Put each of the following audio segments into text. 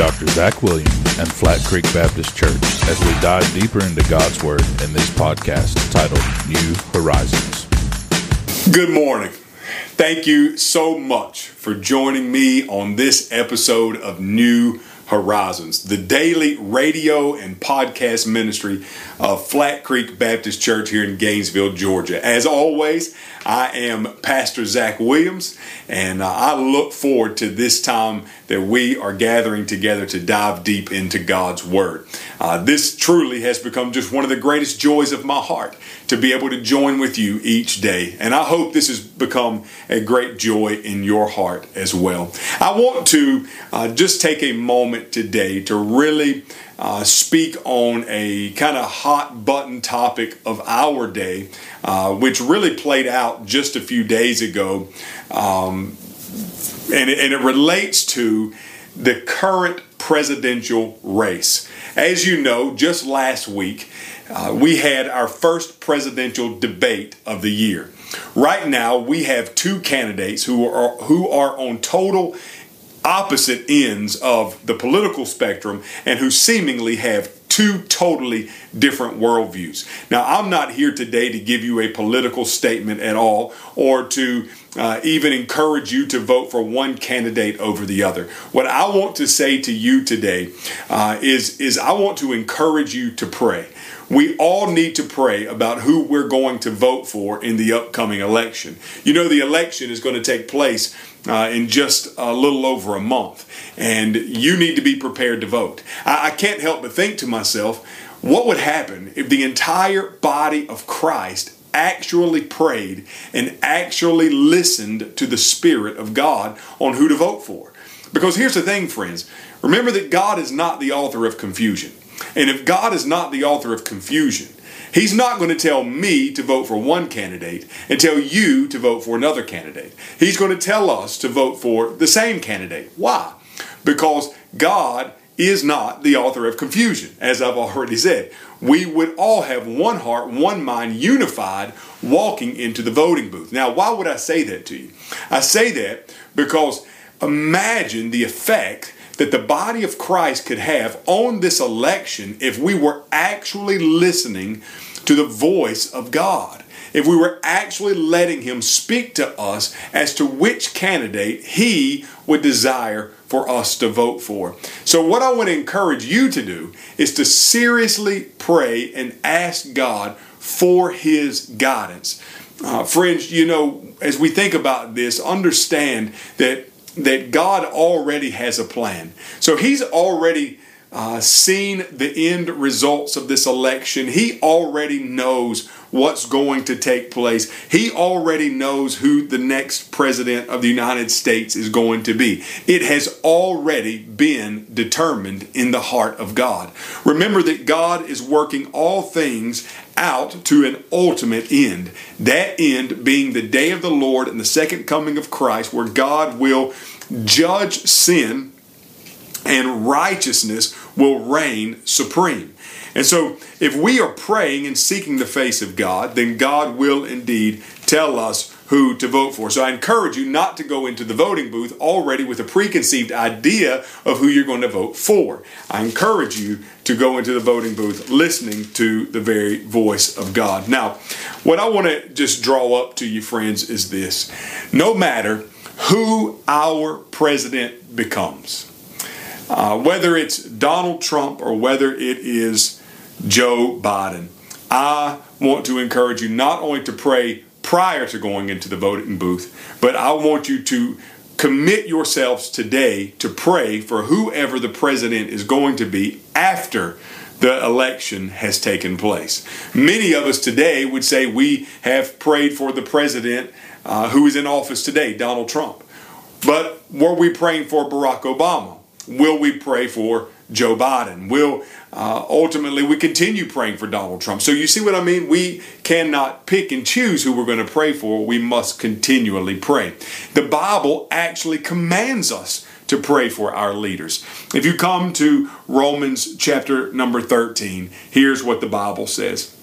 Dr. Zach Williams and Flat Creek Baptist Church as we dive deeper into God's Word in this podcast titled New Horizons. Good morning. Thank you so much for joining me on this episode of New Horizons, the daily radio and podcast ministry of Flat Creek Baptist Church here in Gainesville, Georgia. As always, I am Pastor Zach Williams, and uh, I look forward to this time that we are gathering together to dive deep into God's Word. Uh, this truly has become just one of the greatest joys of my heart to be able to join with you each day, and I hope this has become a great joy in your heart as well. I want to uh, just take a moment today to really uh, speak on a kind of hot button topic of our day, uh, which really played out just a few days ago. Um, and, it, and it relates to the current presidential race. As you know, just last week, uh, we had our first presidential debate of the year. Right now, we have two candidates who are who are on total opposite ends of the political spectrum and who seemingly have two totally different worldviews. Now, I'm not here today to give you a political statement at all or to uh, even encourage you to vote for one candidate over the other. What I want to say to you today uh, is, is I want to encourage you to pray. We all need to pray about who we're going to vote for in the upcoming election. You know, the election is going to take place uh, in just a little over a month, and you need to be prepared to vote. I, I can't help but think to myself, what would happen if the entire body of Christ actually prayed and actually listened to the Spirit of God on who to vote for? Because here's the thing, friends remember that God is not the author of confusion. And if God is not the author of confusion, He's not going to tell me to vote for one candidate and tell you to vote for another candidate. He's going to tell us to vote for the same candidate. Why? Because God is not the author of confusion, as I've already said. We would all have one heart, one mind, unified, walking into the voting booth. Now, why would I say that to you? I say that because imagine the effect that the body of Christ could have on this election if we were actually listening to the voice of God. If we were actually letting Him speak to us as to which candidate He would desire for us to vote for. So, what I want to encourage you to do is to seriously pray and ask God for His guidance. Uh, friends, you know, as we think about this, understand that that God already has a plan. So He's already uh, seen the end results of this election. He already knows what's going to take place. He already knows who the next president of the United States is going to be. It has already been determined in the heart of God. Remember that God is working all things out to an ultimate end. That end being the day of the Lord and the second coming of Christ, where God will judge sin and righteousness will reign supreme. And so, if we are praying and seeking the face of God, then God will indeed tell us who to vote for. So, I encourage you not to go into the voting booth already with a preconceived idea of who you're going to vote for. I encourage you to go into the voting booth listening to the very voice of God. Now, what I want to just draw up to you, friends, is this no matter who our president becomes, uh, whether it's Donald Trump or whether it is Joe Biden. I want to encourage you not only to pray prior to going into the voting booth, but I want you to commit yourselves today to pray for whoever the president is going to be after the election has taken place. Many of us today would say we have prayed for the president uh, who is in office today, Donald Trump. But were we praying for Barack Obama? Will we pray for Joe Biden? Will uh, ultimately we continue praying for Donald Trump? So you see what I mean? We cannot pick and choose who we're going to pray for. We must continually pray. The Bible actually commands us to pray for our leaders. If you come to Romans chapter number 13, here's what the Bible says.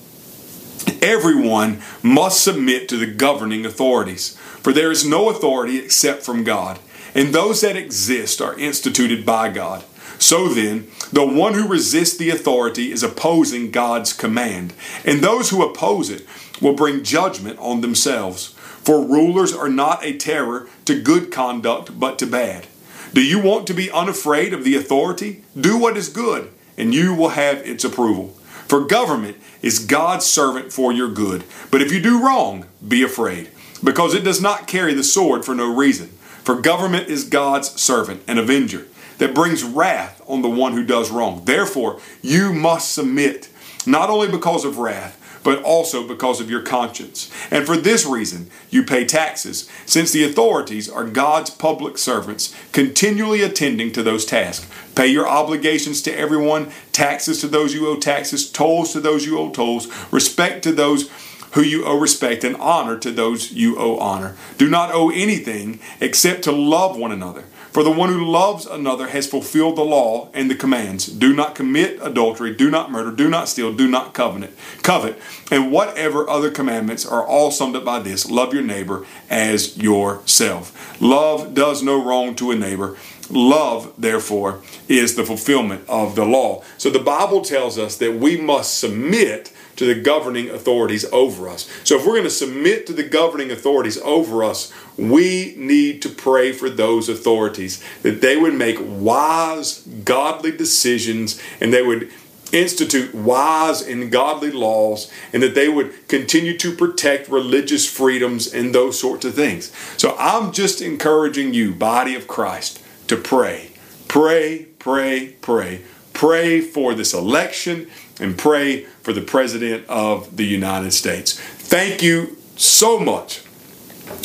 Everyone must submit to the governing authorities, for there is no authority except from God and those that exist are instituted by God. So then, the one who resists the authority is opposing God's command, and those who oppose it will bring judgment on themselves. For rulers are not a terror to good conduct, but to bad. Do you want to be unafraid of the authority? Do what is good, and you will have its approval. For government is God's servant for your good. But if you do wrong, be afraid, because it does not carry the sword for no reason. For government is God's servant, an avenger that brings wrath on the one who does wrong. Therefore, you must submit, not only because of wrath, but also because of your conscience. And for this reason, you pay taxes, since the authorities are God's public servants, continually attending to those tasks. Pay your obligations to everyone, taxes to those you owe taxes, tolls to those you owe tolls, respect to those who you owe respect, and honor to those you owe honor. Do not owe anything except to love one another. For the one who loves another has fulfilled the law and the commands. Do not commit adultery, do not murder, do not steal, do not covenant, covet, and whatever other commandments are all summed up by this: love your neighbor as yourself. Love does no wrong to a neighbor. Love, therefore, is the fulfillment of the law. So the Bible tells us that we must submit to the governing authorities over us. So if we're going to submit to the governing authorities over us, we need to pray for those authorities that they would make wise, godly decisions and they would institute wise and godly laws and that they would continue to protect religious freedoms and those sorts of things. So I'm just encouraging you, body of Christ, to pray. Pray, pray, pray. Pray for this election and pray for the President of the United States. Thank you so much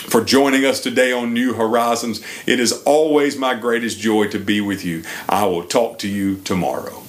for joining us today on New Horizons. It is always my greatest joy to be with you. I will talk to you tomorrow.